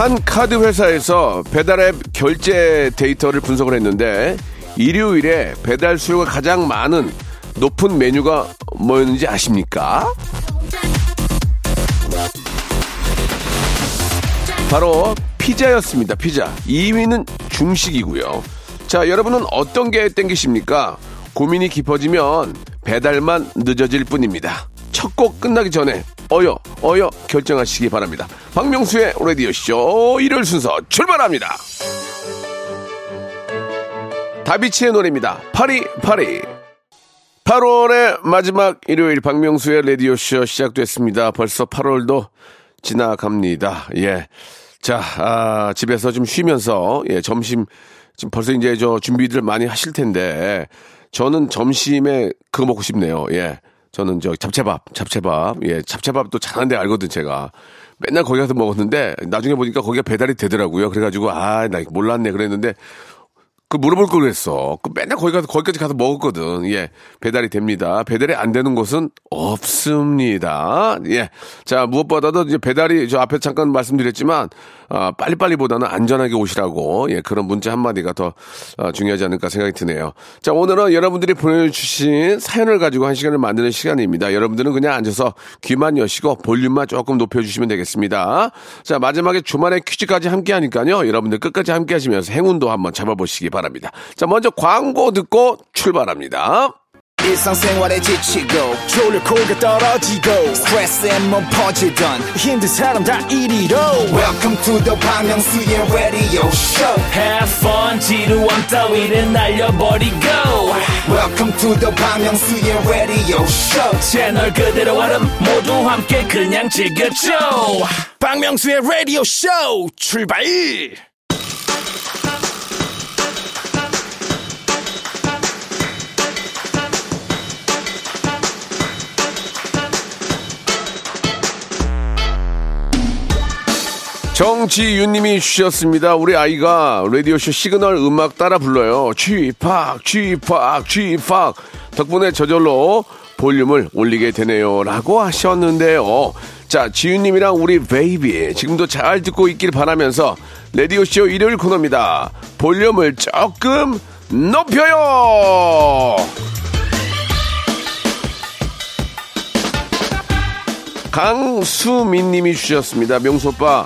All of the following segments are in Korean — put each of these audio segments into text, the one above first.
한 카드 회사에서 배달앱 결제 데이터를 분석을 했는데 일요일에 배달 수요가 가장 많은 높은 메뉴가 뭐였는지 아십니까? 바로 피자였습니다. 피자. 2위는 중식이고요. 자, 여러분은 어떤 게 땡기십니까? 고민이 깊어지면 배달만 늦어질 뿐입니다. 첫 곡 끝나기 전에 어여 어여 결정하시기 바랍니다. 박명수의 라디오 쇼 일요일 순서 출발합니다. 다비치의 노래입니다. 파리 파리. 8월의 마지막 일요일 박명수의 라디오 쇼 시작됐습니다. 벌써 8월도 지나갑니다. 예. 자, 아, 집에서 좀 쉬면서, 예, 점심, 지금 벌써 이제 저 준비들 많이 하실 텐데, 저는 점심에 그거 먹고 싶네요. 예. 저는 저 잡채밥, 잡채밥, 예, 잡채밥도 잘하는데 알거든, 제가. 맨날 거기 가서 먹었는데, 나중에 보니까 거기가 배달이 되더라고요. 그래가지고, 아, 나 몰랐네. 그랬는데, 그 물어볼 걸 그랬어. 그 맨날 거기 가서 거기까지 가서 먹었거든. 예, 배달이 됩니다. 배달이 안 되는 곳은 없습니다. 예, 자 무엇보다도 이제 배달이 저 앞에 잠깐 말씀드렸지만 아, 빨리빨리보다는 안전하게 오시라고 예 그런 문자 한 마디가 더 아, 중요하지 않을까 생각이 드네요. 자 오늘은 여러분들이 보내 주신 사연을 가지고 한 시간을 만드는 시간입니다. 여러분들은 그냥 앉아서 귀만 여시고 볼륨만 조금 높여 주시면 되겠습니다. 자 마지막에 주말에 퀴즈까지 함께 하니까요. 여러분들 끝까지 함께 하시면서 행운도 한번 잡아 보시기 바랍니다. 자 먼저 광고 듣고 출발합니다. 일상생활에 지치고, 졸려 코가 떨어지고, 스트레스에 몸 퍼지던, 힘든 사람 다 이리로. welcome to the Bang Myung-soo's radio show Have fun, 지루함 따위를 날려버리고. welcome to the Park Myung-soo's radio show 채널 그대로 얼음 모두 함께 그냥 즐겨줘. 박명수의 라디오 쇼 출발! 정지윤님이 주셨습니다. 우리 아이가 라디오쇼 시그널 음악 따라 불러요. 쥐팍, 쥐팍, 쥐팍. 덕분에 저절로 볼륨을 올리게 되네요. 라고 하셨는데요. 자, 지윤님이랑 우리 베이비. 지금도 잘 듣고 있길 바라면서 라디오쇼 일요일 코너입니다. 볼륨을 조금 높여요! 강수민 님이 주셨습니다. 명소빠,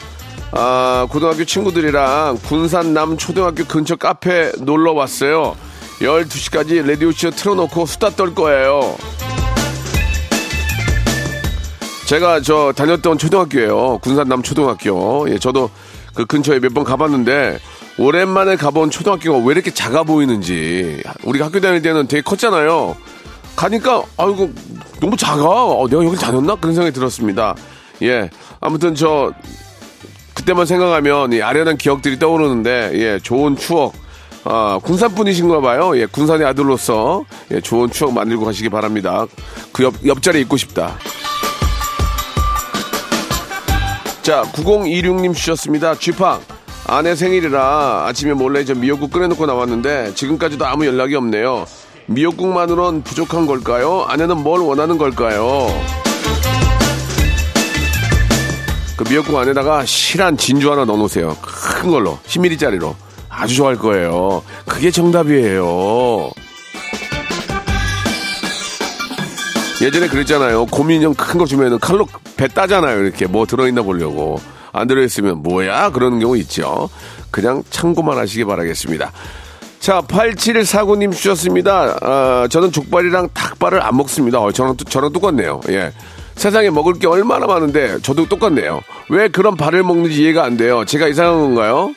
아, 고등학교 친구들이랑 군산 남 초등학교 근처 카페 놀러 왔어요. 12시까지 라디오쇼 틀어놓고 수다 떨 거예요. 제가 저 다녔던 초등학교예요. 군산 남 초등학교. 예, 저도 그 근처에 몇 번 가봤는데 오랜만에 가본 초등학교가 왜 이렇게 작아 보이는지. 우리가 학교 다닐 때는 되게 컸잖아요. 가니까 아이고 너무 작아. 어, 내가 여기 다녔나 그런 생각이 들었습니다. 예, 아무튼 저 그때만 생각하면 이 아련한 기억들이 떠오르는데 예 좋은 추억. 아 군산 분이신가 봐요. 예 군산의 아들로서 예 좋은 추억 만들고 가시기 바랍니다. 그 옆 옆자리에 있고 싶다. 자 9026님 주셨습니다. 쥐팡 아내 생일이라 아침에 몰래 저 미역국 끓여놓고 나왔는데 지금까지도 아무 연락이 없네요. 미역국만으론 부족한 걸까요? 아내는 뭘 원하는 걸까요 그 미역국 안에다가 실한 진주 하나 넣어놓으세요. 큰 걸로 10mm짜리로 아주 좋아할 거예요. 그게 정답이에요. 예전에 그랬잖아요. 곰인형 큰 거 주면은 칼로 배 따잖아요. 이렇게 뭐 들어있나 보려고. 안 들어있으면 뭐야? 그러는 경우 있죠. 그냥 참고만 하시기 바라겠습니다. 자, 8749님 주셨습니다. 아, 저는 족발이랑 닭발을 안 먹습니다. 어, 저랑, 또- 저랑 똑같네요. 예. 세상에 먹을 게 얼마나 많은데 저도 똑같네요. 왜 그런 발을 먹는지 이해가 안 돼요. 제가 이상한 건가요?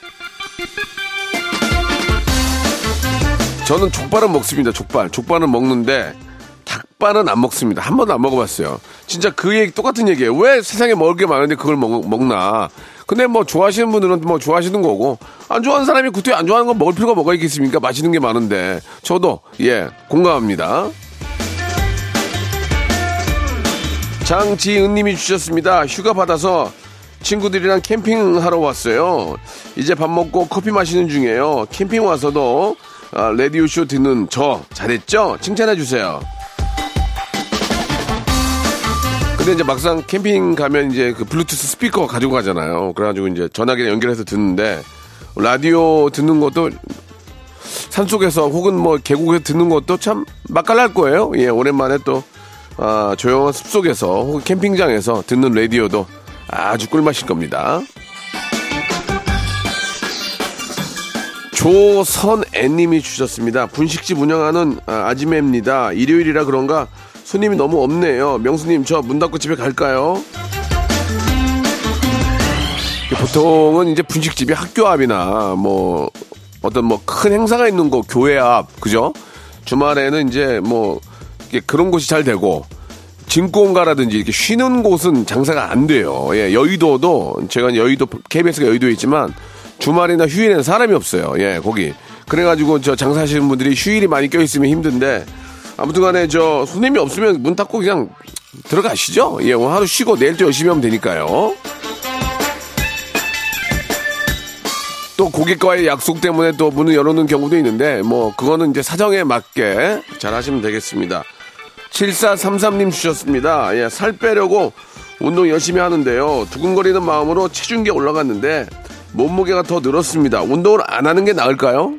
저는 족발은 먹습니다. 족발. 족발은 먹는데 닭발은 안 먹습니다. 한 번도 안 먹어봤어요. 진짜 그 얘기 똑같은 얘기예요. 왜 세상에 먹을 게 많은데 그걸 먹, 먹나? 근데 뭐 좋아하시는 분들은 뭐 좋아하시는 거고 안 좋아하는 사람이 그때 안 좋아하는 건 먹을 필요가 뭐가 있겠습니까? 맛있는 게 많은데 저도 예 공감합니다. 장지은님이 주셨습니다. 휴가 받아서 친구들이랑 캠핑하러 왔어요. 이제 밥 먹고 커피 마시는 중이에요. 캠핑 와서도 아, 라디오쇼 듣는 저 잘했죠? 칭찬해 주세요. 근데 이제 막상 캠핑 가면 이제 그 블루투스 스피커 가지고 가잖아요. 그래가지고 이제 전화기랑 연결해서 듣는데 라디오 듣는 것도 산속에서 혹은 뭐 계곡에서 듣는 것도 참 맛깔날 거예요. 예, 오랜만에 또 아, 조용한 숲속에서 혹은 캠핑장에서 듣는 라디오도 아주 꿀맛일 겁니다. 조선애님이 주셨습니다. 분식집 운영하는 아, 아지매입니다. 일요일이라 그런가 손님이 너무 없네요. 명수님 저 문 닫고 집에 갈까요? 보통은 이제 분식집이 학교 앞이나 뭐 어떤 뭐 큰 행사가 있는 곳 교회 앞 그죠? 주말에는 이제 뭐 그런 곳이 잘 되고 진공가라든지 이렇게 쉬는 곳은 장사가 안 돼요. 예, 여의도도 제가 여의도 KBS가 여의도에 있지만 주말이나 휴일에는 사람이 없어요. 예, 거기. 그래가지고 저 장사하시는 분들이 휴일이 많이 껴있으면 힘든데 아무튼간에 저 손님이 없으면 문 닫고 그냥 들어가시죠. 예, 오늘 하루 쉬고 내일 또 열심히 하면 되니까요. 또 고객과의 약속 때문에 또 문을 열어놓는 경우도 있는데 뭐 그거는 이제 사정에 맞게 잘 하시면 되겠습니다. 7433님 주셨습니다. 예, 살 빼려고 운동 열심히 하는데요. 두근거리는 마음으로 체중계 올라갔는데 몸무게가 더 늘었습니다. 운동을 안 하는 게 나을까요?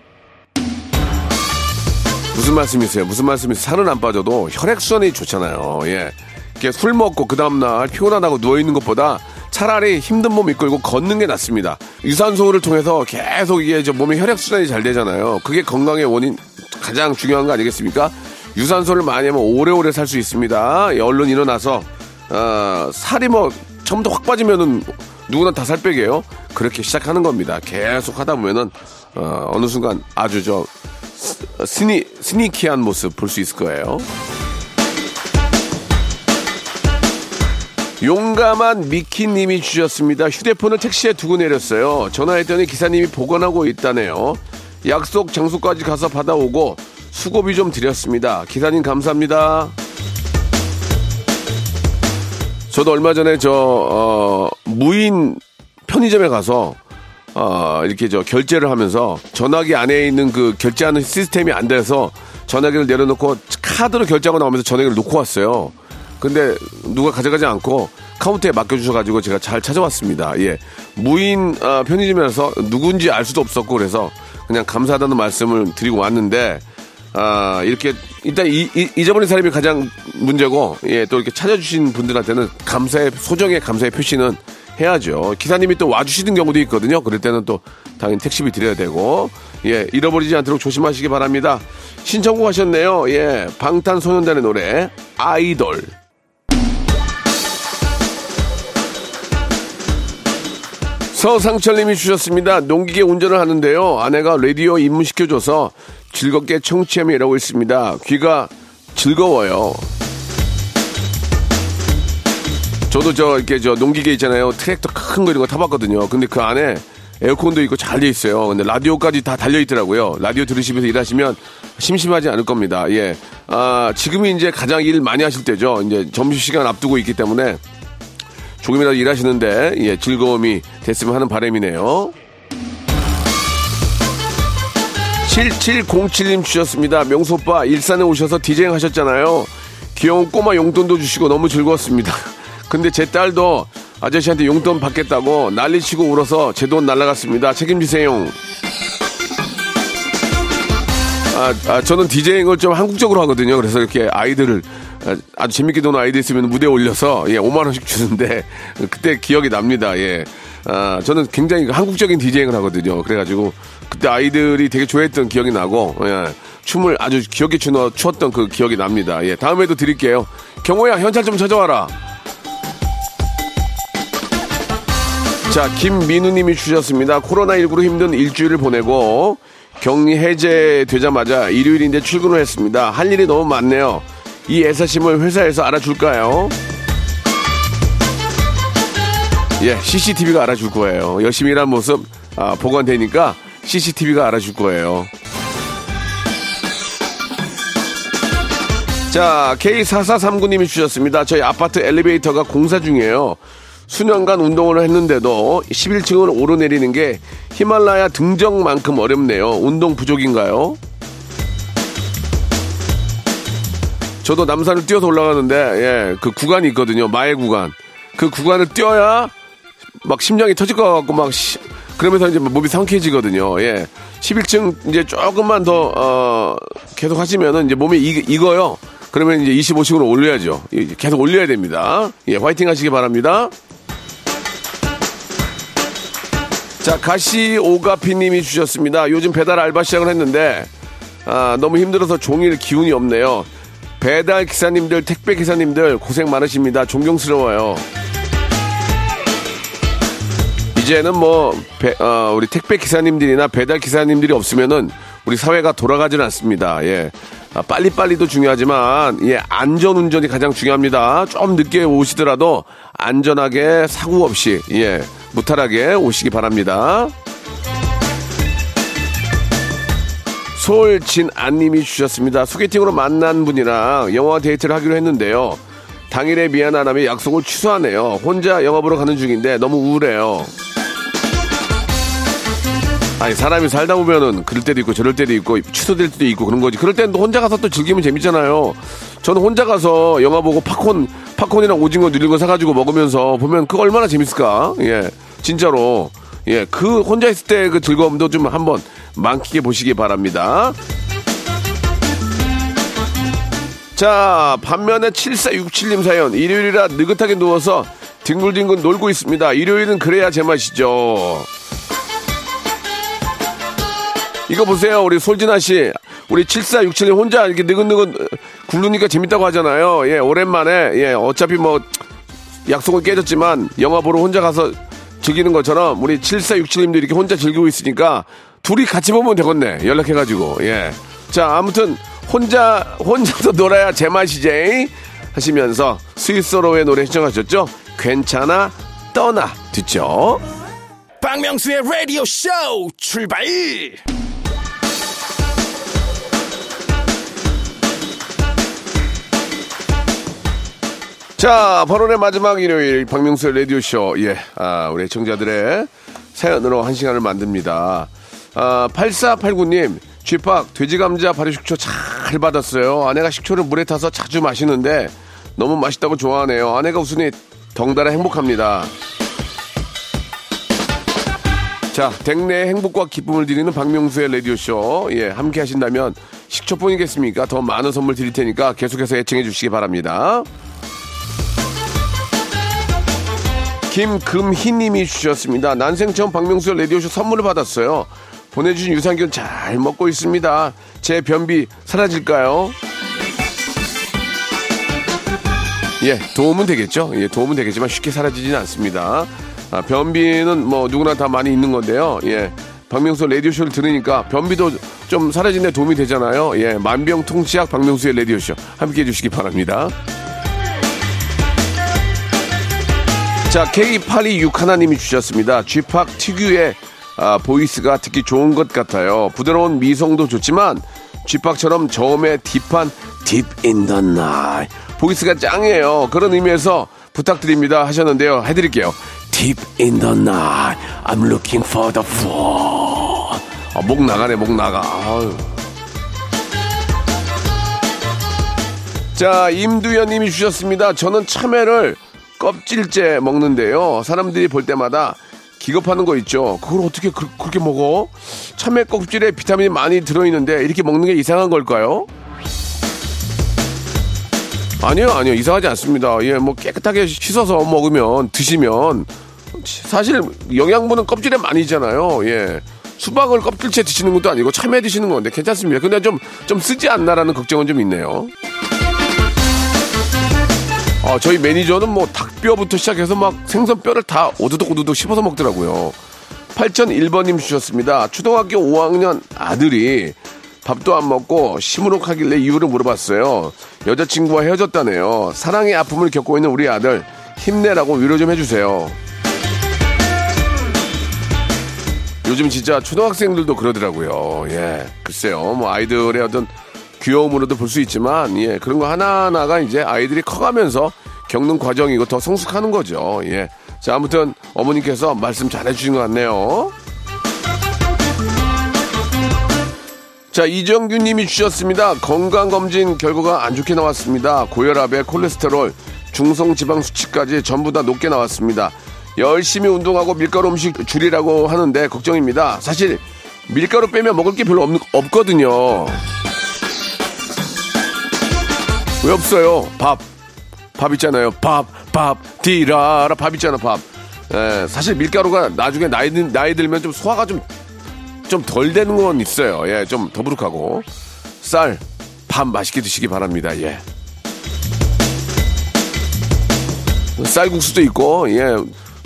무슨 말씀이세요? 무슨 말씀이세요? 살은 안 빠져도 혈액순환이 좋잖아요. 예. 이렇게 술 먹고 그 다음날 피곤하다고 누워있는 것보다 차라리 힘든 몸 이끌고 걷는 게 낫습니다. 유산소를 통해서 계속 이게 저 몸의 혈액순환이 잘 되잖아요. 그게 건강의 원인 가장 중요한 거 아니겠습니까? 유산소를 많이 하면 오래오래 살 수 있습니다. 예, 얼른 일어나서, 어, 살이 뭐 처음부터 확 빠지면은 누구나 다 살 빼게요. 그렇게 시작하는 겁니다. 계속 하다 보면은, 어, 어느 순간 아주 저, 스니, 스니키한 모습 볼 수 있을 거예요. 용감한 미키님이 주셨습니다. 휴대폰을 택시에 두고 내렸어요. 전화했더니 기사님이 보관하고 있다네요. 약속 장소까지 가서 받아오고 수고비 좀 드렸습니다. 기사님 감사합니다. 저도 얼마 전에 저 어, 무인 편의점에 가서 어, 이렇게 저 결제를 하면서 전화기 안에 있는 그 결제하는 시스템이 안 돼서 전화기를 내려놓고 카드로 결제하고 나오면서 전화기를 놓고 왔어요. 근데 누가 가져가지 않고 카운터에 맡겨주셔가지고 제가 잘 찾아왔습니다. 예. 무인 어, 편의점이라서 누군지 알 수도 없었고 그래서 그냥 감사하다는 말씀을 드리고 왔는데 아, 이렇게 일단 이, 이, 잊어버린 사람이 가장 문제고 예, 또 이렇게 찾아주신 분들한테는 감사의 소정의 감사의 표시는 해야죠. 기사님이 또 와주시는 경우도 있거든요. 그럴 때는 또 당연히 택시비 드려야 되고 예, 잃어버리지 않도록 조심하시기 바랍니다. 신청곡 하셨네요. 예, 방탄소년단의 노래 아이돌. 서상철님이 주셨습니다. 농기계 운전을 하는데요. 아내가 라디오 입문시켜줘서 즐겁게 청취하며 일하고 있습니다. 귀가 즐거워요. 저도 저 이렇게 저 농기계 있잖아요. 트랙터 큰 거 이런 거 타봤거든요. 근데 그 안에 에어컨도 있고 잘 돼 있어요. 근데 라디오까지 다 달려 있더라고요. 라디오 들으시면서 일하시면 심심하지 않을 겁니다. 예. 아, 지금이 이제 가장 일 많이 하실 때죠. 이제 점심시간 앞두고 있기 때문에 조금이라도 일하시는데 예, 즐거움이 됐으면 하는 바람이네요. 7707님 주셨습니다. 명소 오빠 일산에 오셔서 디제잉 하셨잖아요. 귀여운 꼬마 용돈도 주시고 너무 즐거웠습니다. 근데 제 딸도 아저씨한테 용돈 받겠다고 난리치고 울어서 제 돈 날라갔습니다. 책임지세요. 아, 아, 저는 디제잉을 좀 한국적으로 하거든요. 그래서 이렇게 아이들을 아, 아주 재밌게 노는 아이들 있으면 무대에 올려서 예, 5만 원씩 주는데 그때 기억이 납니다. 예. 아, 저는 굉장히 한국적인 디제잉을 하거든요. 그래가지고 그때 아이들이 되게 좋아했던 기억이 나고 예, 춤을 아주 기억에 추었던 그 기억이 납니다. 예, 다음에도 드릴게요. 경호야 현찰 좀 찾아와라. 자, 김민우님이 주셨습니다. 코로나19로 힘든 일주일을 보내고 격리 해제되자마자 일요일인데 출근을 했습니다. 할 일이 너무 많네요. 이 애사심을 회사에서 알아줄까요? 예, CCTV가 알아줄 거예요. 열심히 일한 모습 아, 보관되니까 CCTV가 알아줄 거예요. 자, K4439님이 주셨습니다. 저희 아파트 엘리베이터가 공사 중이에요. 수년간 운동을 했는데도 11층을 오르내리는 게 히말라야 등정만큼 어렵네요. 운동 부족인가요? 저도 남산을 뛰어서 올라가는데, 예, 그 구간이 있거든요. 마의 구간. 그 구간을 뛰어야 막 심장이 터질 것 같고 막 시- 그러면서 이제 몸이 상쾌해지거든요. 예. 11층 이제 조금만 더, 어, 계속 하시면은 이제 몸이 익, 익어요. 그러면 이제 25층으로 올려야죠. 예, 계속 올려야 됩니다. 예, 화이팅 하시기 바랍니다. 자, 가시 오가피 님이 주셨습니다. 요즘 배달 알바 시작을 했는데, 아, 너무 힘들어서 종일 기운이 없네요. 배달 기사님들, 택배 기사님들 고생 많으십니다. 존경스러워요. 이제는 뭐, 배- 어, 우리 택배 기사님들이나 배달 기사님들이 없으면은 우리 사회가 돌아가질 않습니다. 예. 아, 빨리빨리도 중요하지만, 예, 안전 운전이 가장 중요합니다. 좀 늦게 오시더라도 안전하게 사고 없이, 예, 무탈하게 오시기 바랍니다. 서울 진안님이 주셨습니다. 소개팅으로 만난 분이랑 영화 데이트를 하기로 했는데요. 당일에 미안하다며 약속을 취소하네요. 혼자 영화 보러 가는 중인데 너무 우울해요. 아니 사람이 살다 보면은 그럴 때도 있고 저럴 때도 있고 취소될 때도 있고 그런 거지. 그럴 때는 또 혼자 가서 또 즐기면 재밌잖아요. 저는 혼자 가서 영화 보고 팝콘 팝콘이랑 오징어 누린 거 사가지고 먹으면서 보면 그거 얼마나 재밌을까. 예, 진짜로 예 그 혼자 있을 때 그 즐거움도 좀 한번 만끽해 보시기 바랍니다. 자, 반면에 7467님 사연. 일요일이라 느긋하게 누워서 뒹굴뒹굴 놀고 있습니다. 일요일은 그래야 제맛이죠. 이거 보세요. 우리 솔진아 씨. 우리 7467님 혼자 이렇게 느긋느긋 굴르니까 재밌다고 하잖아요. 예, 오랜만에. 예, 어차피 뭐 약속은 깨졌지만 영화 보러 혼자 가서 즐기는 것처럼 우리 7467님도 이렇게 혼자 즐기고 있으니까 둘이 같이 보면 되겠네. 연락해가지고. 예. 자, 아무튼 혼자, 혼자서 놀아야 제맛이지. 하시면서 스위스로의 노래 신청하셨죠? 괜찮아, 떠나. 듣죠? 박명수의 라디오 쇼 출발 자, 8월의 마지막 일요일 박명수의 라디오쇼. 예, 아, 우리 애청자들의 사연으로 한 시간을 만듭니다. 아, 8489님, 쥐팍, 돼지감자 발효식초 잘 받았어요. 아내가 식초를 물에 타서 자주 마시는데 너무 맛있다고 좋아하네요. 아내가 웃으니 덩달아 행복합니다. 자, 댁내의 행복과 기쁨을 드리는 박명수의 라디오쇼. 예, 함께 하신다면 식초뿐이겠습니까? 더 많은 선물 드릴 테니까 계속해서 애청해 주시기 바랍니다. 김금희님이 주셨습니다. 난생 처음 박명수 라디오쇼 선물을 받았어요. 보내주신 유산균 잘 먹고 있습니다. 제 변비 사라질까요? 예, 도움은 되겠죠. 예, 도움은 되겠지만 쉽게 사라지지는 않습니다. 아, 변비는 뭐 누구나 다 많이 있는 건데요. 예, 박명수 라디오쇼를 들으니까 변비도 좀 사라지는 데 도움이 되잖아요. 예, 만병통치약 박명수의 라디오쇼 함께 해주시기 바랍니다. 자, K826 하나님이 주셨습니다. 쥐팍 특유의 아, voice가 듣기 좋은 것 같아요. 부드러운 미성도 좋지만 쥐팍처럼 저음의 deep한 Deep in the Night voice가 짱이에요. 그런 의미에서 부탁드립니다 하셨는데요. 해드릴게요. Deep in the Night I'm looking for the fall 아, 목 나가네 목 나가 아유. 자, 임두현님이 주셨습니다. 저는 참외를 껍질째 먹는데요. 사람들이 볼 때마다 기겁하는 거 있죠. 그걸 어떻게 그, 렇게 먹어? 참외 껍질에 비타민이 많이 들어있는데 이렇게 먹는 게 이상한 걸까요? 아니요, 아니요. 이상하지 않습니다. 예, 뭐 깨끗하게 씻어서 먹으면, 드시면, 사실 영양분은 껍질에 많이 있잖아요. 예. 수박을 껍질째 드시는 것도 아니고 참외 드시는 건데 괜찮습니다. 근데 좀, 좀 쓰지 않나라는 걱정은 좀 있네요. 아, 저희 매니저는 뭐 닭뼈부터 시작해서 막 생선뼈를 다 오두둑 오두둑 씹어서 먹더라고요. 8001번님 주셨습니다. 초등학교 5학년 아들이 밥도 안 먹고 시무룩하길래 이유를 물어봤어요. 여자친구와 헤어졌다네요. 사랑의 아픔을 겪고 있는 우리 아들 힘내라고 위로 좀 해주세요. 요즘 진짜 초등학생들도 그러더라고요. 예, 글쎄요. 뭐 아이들의 어떤 귀여움으로도 볼 수 있지만 예, 그런 거 하나하나가 이제 아이들이 커가면서 겪는 과정이고 더 성숙하는 거죠. 예. 자, 아무튼 어머님께서 말씀 잘 해주신 것 같네요. 자, 이정규 님이 주셨습니다. 건강 검진 결과가 안 좋게 나왔습니다. 고혈압에 콜레스테롤, 중성 지방 수치까지 전부 다 높게 나왔습니다. 열심히 운동하고 밀가루 음식 줄이라고 하는데 걱정입니다. 사실 밀가루 빼면 먹을 게 별로 없, 없거든요. 왜 없어요? 밥. 밥 있잖아요. 밥, 밥, 디라라 밥 있잖아, 밥. 예, 사실 밀가루가 나중에 나이, 들- 나이 들면 좀 소화가 좀, 좀 덜 되는 건 있어요. 예, 좀 더부룩하고. 쌀, 밥 맛있게 드시기 바랍니다. 예. 쌀국수도 있고, 예.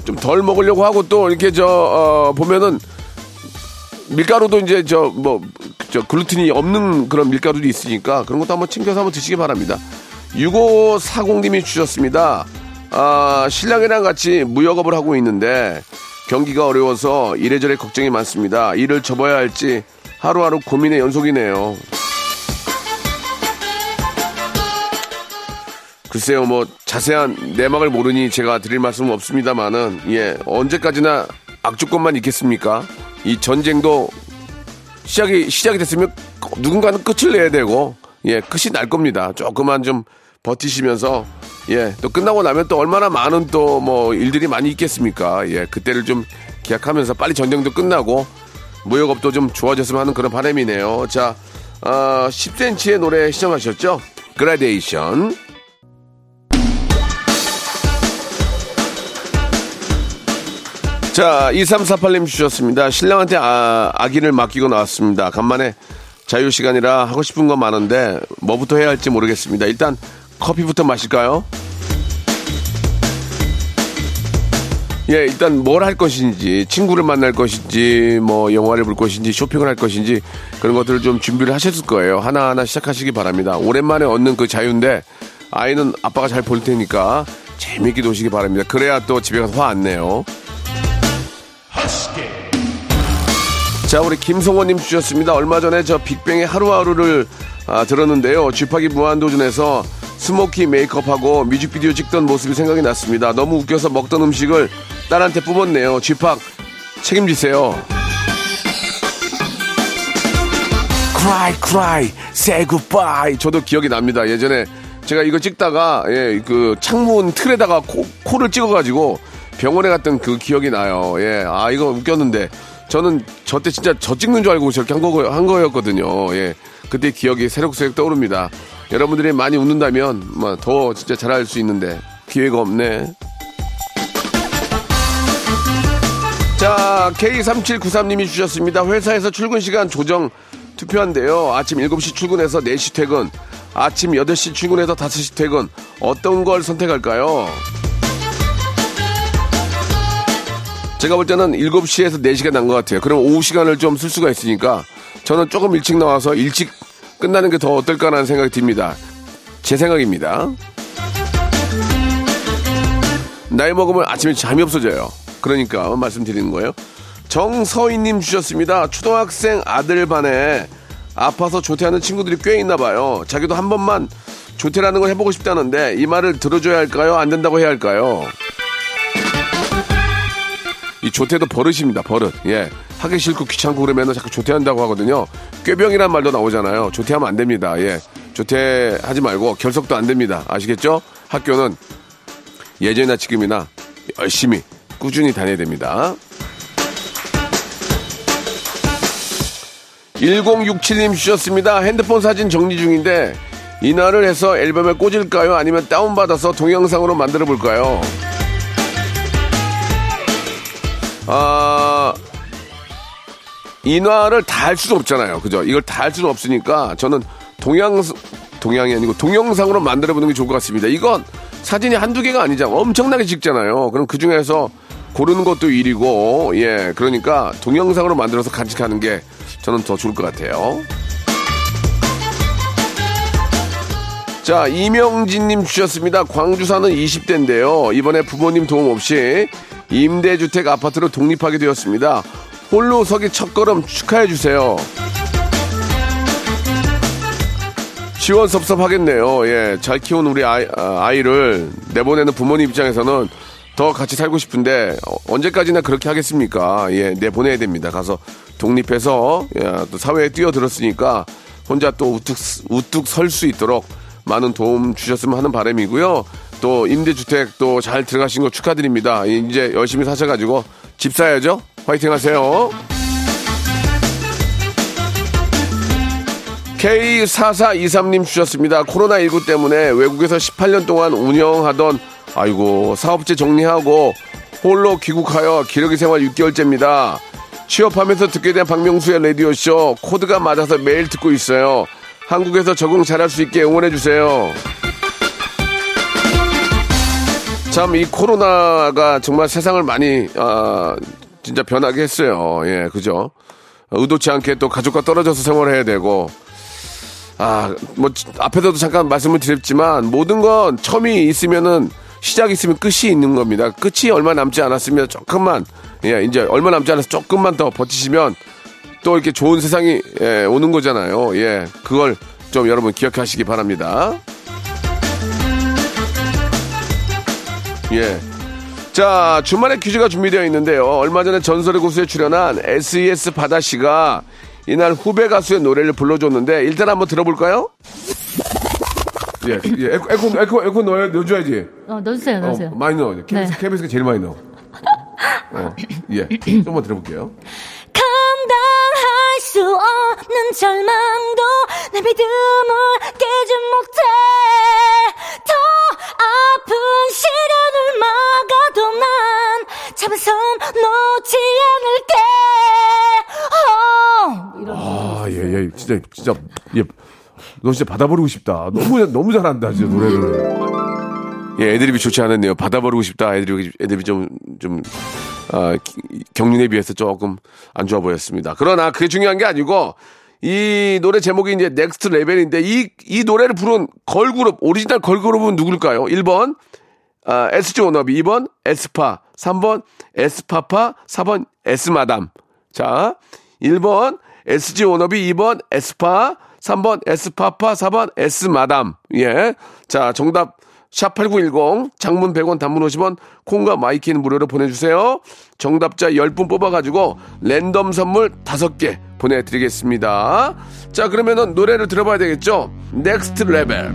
좀 덜 먹으려고 하고 또 이렇게 저, 어, 보면은 밀가루도 이제 저, 뭐, 저 글루텐이 없는 그런 밀가루도 있으니까 그런 것도 한번 챙겨서 한번 드시기 바랍니다. 6540님이 주셨습니다. 아, 신랑이랑 같이 무역업을 하고 있는데 경기가 어려워서 이래저래 걱정이 많습니다. 일을 접어야 할지 하루하루 고민의 연속이네요. 글쎄요, 뭐 자세한 내막을 모르니 제가 드릴 말씀은 없습니다만은 예 언제까지나 악조건만 있겠습니까? 이 전쟁도 시작이 시작이 됐으면 누군가는 끝을 내야 되고 예 끝이 날 겁니다. 조금만 좀 버티시면서 예 또 끝나고 나면 또 얼마나 많은 또 뭐 일들이 많이 있겠습니까? 예 그때를 좀 기약하면서 빨리 전쟁도 끝나고 무역업도 좀 좋아졌으면 하는 그런 바람이네요. 자, 어, 10cm의 노래 시청하셨죠? 그라데이션. 자, 2348님 주셨습니다. 신랑한테 아, 아기를 맡기고 나왔습니다. 간만에 자유 시간이라 하고 싶은 건 많은데 뭐부터 해야 할지 모르겠습니다. 일단 커피부터 마실까요? 예, 일단 뭘 할 것인지, 친구를 만날 것인지, 뭐 영화를 볼 것인지, 쇼핑을 할 것인지 그런 것들을 좀 준비를 하셨을 거예요. 하나하나 시작하시기 바랍니다. 오랜만에 얻는 그 자유인데 아이는 아빠가 잘 볼 테니까 재미있게 노시기 바랍니다. 그래야 또 집에 가서 화 안 내요. 자, 우리 김성호님 주셨습니다. 얼마 전에 저 빅뱅의 하루하루를 아, 들었는데요. 쥐파기 무한도전에서 스모키 메이크업하고 뮤직비디오 찍던 모습이 생각이 났습니다. 너무 웃겨서 먹던 음식을 딸한테 뿜었네요. 쥐팍 책임지세요. Cry, cry, say goodbye. 저도 기억이 납니다. 예전에 제가 이거 찍다가 예, 그 창문 틀에다가 코, 코를 찍어가지고 병원에 갔던 그 기억이 나요. 예, 아 이거 웃겼는데 저는 저 때 진짜 저 찍는 줄 알고 저렇게 한, 거, 한 거였거든요. 예, 그때 기억이 새록새록 떠오릅니다. 여러분들이 많이 웃는다면 뭐, 더 진짜 잘할 수 있는데 기회가 없네. 자, K3793님이 주셨습니다. 회사에서 출근 시간 조정 투표한대요. 아침 7시 출근해서 4시 퇴근, 아침 8시 출근해서 5시 퇴근. 어떤 걸 선택할까요? 제가 볼 때는 7시에서 4시가 난 것 같아요. 그럼 오후 시간을 좀 쓸 수가 있으니까 저는 조금 일찍 나와서 일찍 끝나는 게 더 어떨까라는 생각이 듭니다. 제 생각입니다. 나이 먹으면 아침에 잠이 없어져요. 그러니까 말씀드리는 거예요. 정서희님 주셨습니다. 초등학생 아들 반에 아파서 조퇴하는 친구들이 꽤 있나 봐요. 자기도 한 번만 조퇴라는 걸 해보고 싶다는데 이 말을 들어줘야 할까요? 안 된다고 해야 할까요? 이 조퇴도 버릇입니다. 버릇. 예. 하기 싫고 귀찮고 그러면은 자꾸 조퇴한다고 하거든요. 꾀병이란 말도 나오잖아요. 조퇴하면 안 됩니다. 예. 조퇴하지 말고 결석도 안 됩니다. 아시겠죠? 학교는 예전이나 지금이나 열심히 꾸준히 다녀야 됩니다. 1067님 주셨습니다. 핸드폰 사진 정리 중인데 인화를 해서 앨범에 꽂을까요? 아니면 다운받아서 동영상으로 만들어 볼까요? 아, 인화를 다 할 수는 없잖아요. 그죠? 이걸 다 할 수는 없으니까 저는 동양, 동양이 아니고 동영상으로 만들어 보는 게 좋을 것 같습니다. 이건 사진이 한두 개가 아니잖아요. 엄청나게 찍잖아요. 그럼 그 중에서 고르는 것도 일이고, 예. 그러니까 동영상으로 만들어서 간직하는 게 저는 더 좋을 것 같아요. 자, 이명진님 주셨습니다. 광주 사는 20대인데요. 이번에 부모님 도움 없이 임대주택 아파트로 독립하게 되었습니다. 홀로 서기 첫걸음 축하해 주세요. 시원섭섭하겠네요. 예, 잘 키운 우리 아이, 아, 이를 내보내는 부모님 입장에서는 더 같이 살고 싶은데 어, 언제까지나 그렇게 하겠습니까? 예, 내보내야 됩니다. 가서 독립해서 예, 또 사회에 뛰어들었으니까 혼자 또 우뚝 우뚝 설 수 있도록 많은 도움 주셨으면 하는 바람이고요. 또 임대주택 또 잘 들어가신 거 축하드립니다. 이제 열심히 사셔가지고 집 사야죠. 화이팅 하세요. K4423님 주셨습니다. 코로나19 때문에 외국에서 18년 동안 운영하던 아이고 사업체 정리하고 홀로 귀국하여 기러기 생활 6개월째입니다. 취업하면서 듣게 된 박명수의 라디오쇼 코드가 맞아서 매일 듣고 있어요. 한국에서 적응 잘할 수 있게 응원해 주세요. 참 이 코로나가 정말 세상을 많이 아, 진짜 변하게 했어요. 예, 그죠? 의도치 않게 또 가족과 떨어져서 생활해야 되고 아, 뭐 앞에서도 잠깐 말씀을 드렸지만 모든 건 처음이 있으면은 시작이 있으면 끝이 있는 겁니다. 끝이 얼마 남지 않았으면 조금만 예, 이제 얼마 남지 않아서 조금만 더 버티시면 또 이렇게 좋은 세상이 예, 오는 거잖아요. 예, 그걸 좀 여러분 기억하시기 바랍니다. 예. 자, 주말에 퀴즈가 준비되어 있는데요. 얼마 전에 전설의 고수에 출연한 SES 바다 씨가 이날 후배 가수의 노래를 불러줬는데 일단 한번 들어볼까요? 예, 예 에코, 에코, 에코, 에코 넣어, 넣어줘야지. 어, 넣어주세요, 넣어주세요. 어, 많이 넣어. KBS, 네. KBS가 제일 많이 넣어. 어, 예. 좀만 들어볼게요. 감당할 수 없는 절망도 내 믿음을 깨지 못해 더 아픈 시련 을 막아도 난 잡은 손 놓지 않을게 어, 이런 아, 예, 예. 진짜, 진짜, 예. 너 진짜 받아버리고 싶다. 너무, 너무 잘한다, 진짜, 노래를. 예, 애드립이 좋지 않았네요. 받아버리고 싶다. 애드립이, 애드립이 좀, 좀, 아, 기- 경륜에 비해서 조금 안 좋아 보였습니다. 그러나 그게 중요한 게 아니고, 이 노래 제목이 이제 Next Level인데, 이, 이 노래를 부른 걸그룹, 오리지널 걸그룹은 누굴까요? 1번, 아, SG 워너비, 2번, 에스파, 3번, 에스파파, 4번, 에스마담. 자, 1번, SG 워너비, 2번, 에스파, 3번, 에스파파, 4번, 에스마담. 예. 자, 정답, 샵8910, 장문 100원, 단문 50원, 콩과 마이키는 무료로 보내주세요. 정답자 10분 뽑아가지고 랜덤 선물 5개 보내드리겠습니다. 자, 그러면은 노래를 들어봐야 되겠죠? Next Level.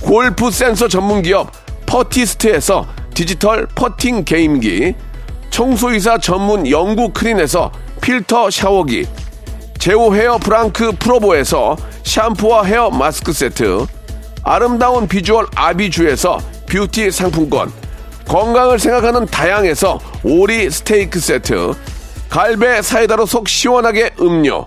골프 센서 전문 기업 퍼티스트에서 디지털 퍼팅 게임기, 청소이사 전문 영구 크린에서 필터 샤워기, 제오 헤어 브랑크 프로보에서 샴푸와 헤어 마스크 세트, 아름다운 비주얼 아비주에서 뷰티 상품권, 건강을 생각하는 다향에서 오리 스테이크 세트, 갈배 사이다로 속 시원하게 음료,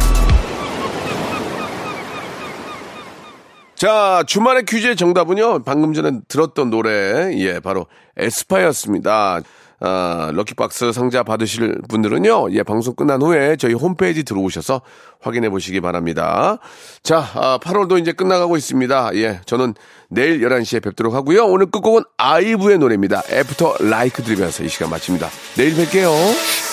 자, 주말의 퀴즈의 정답은요, 방금 전에 들었던 노래, 예, 바로 에스파였습니다. 아, 럭키박스 상자 받으실 분들은요, 예, 방송 끝난 후에 저희 홈페이지 들어오셔서 확인해 보시기 바랍니다. 자, 아, 8월도 이제 끝나가고 있습니다. 예, 저는 내일 11시에 뵙도록 하고요. 오늘 끝곡은 아이브의 노래입니다. 애프터 라이크 들으면서 이 시간 마칩니다. 내일 뵐게요.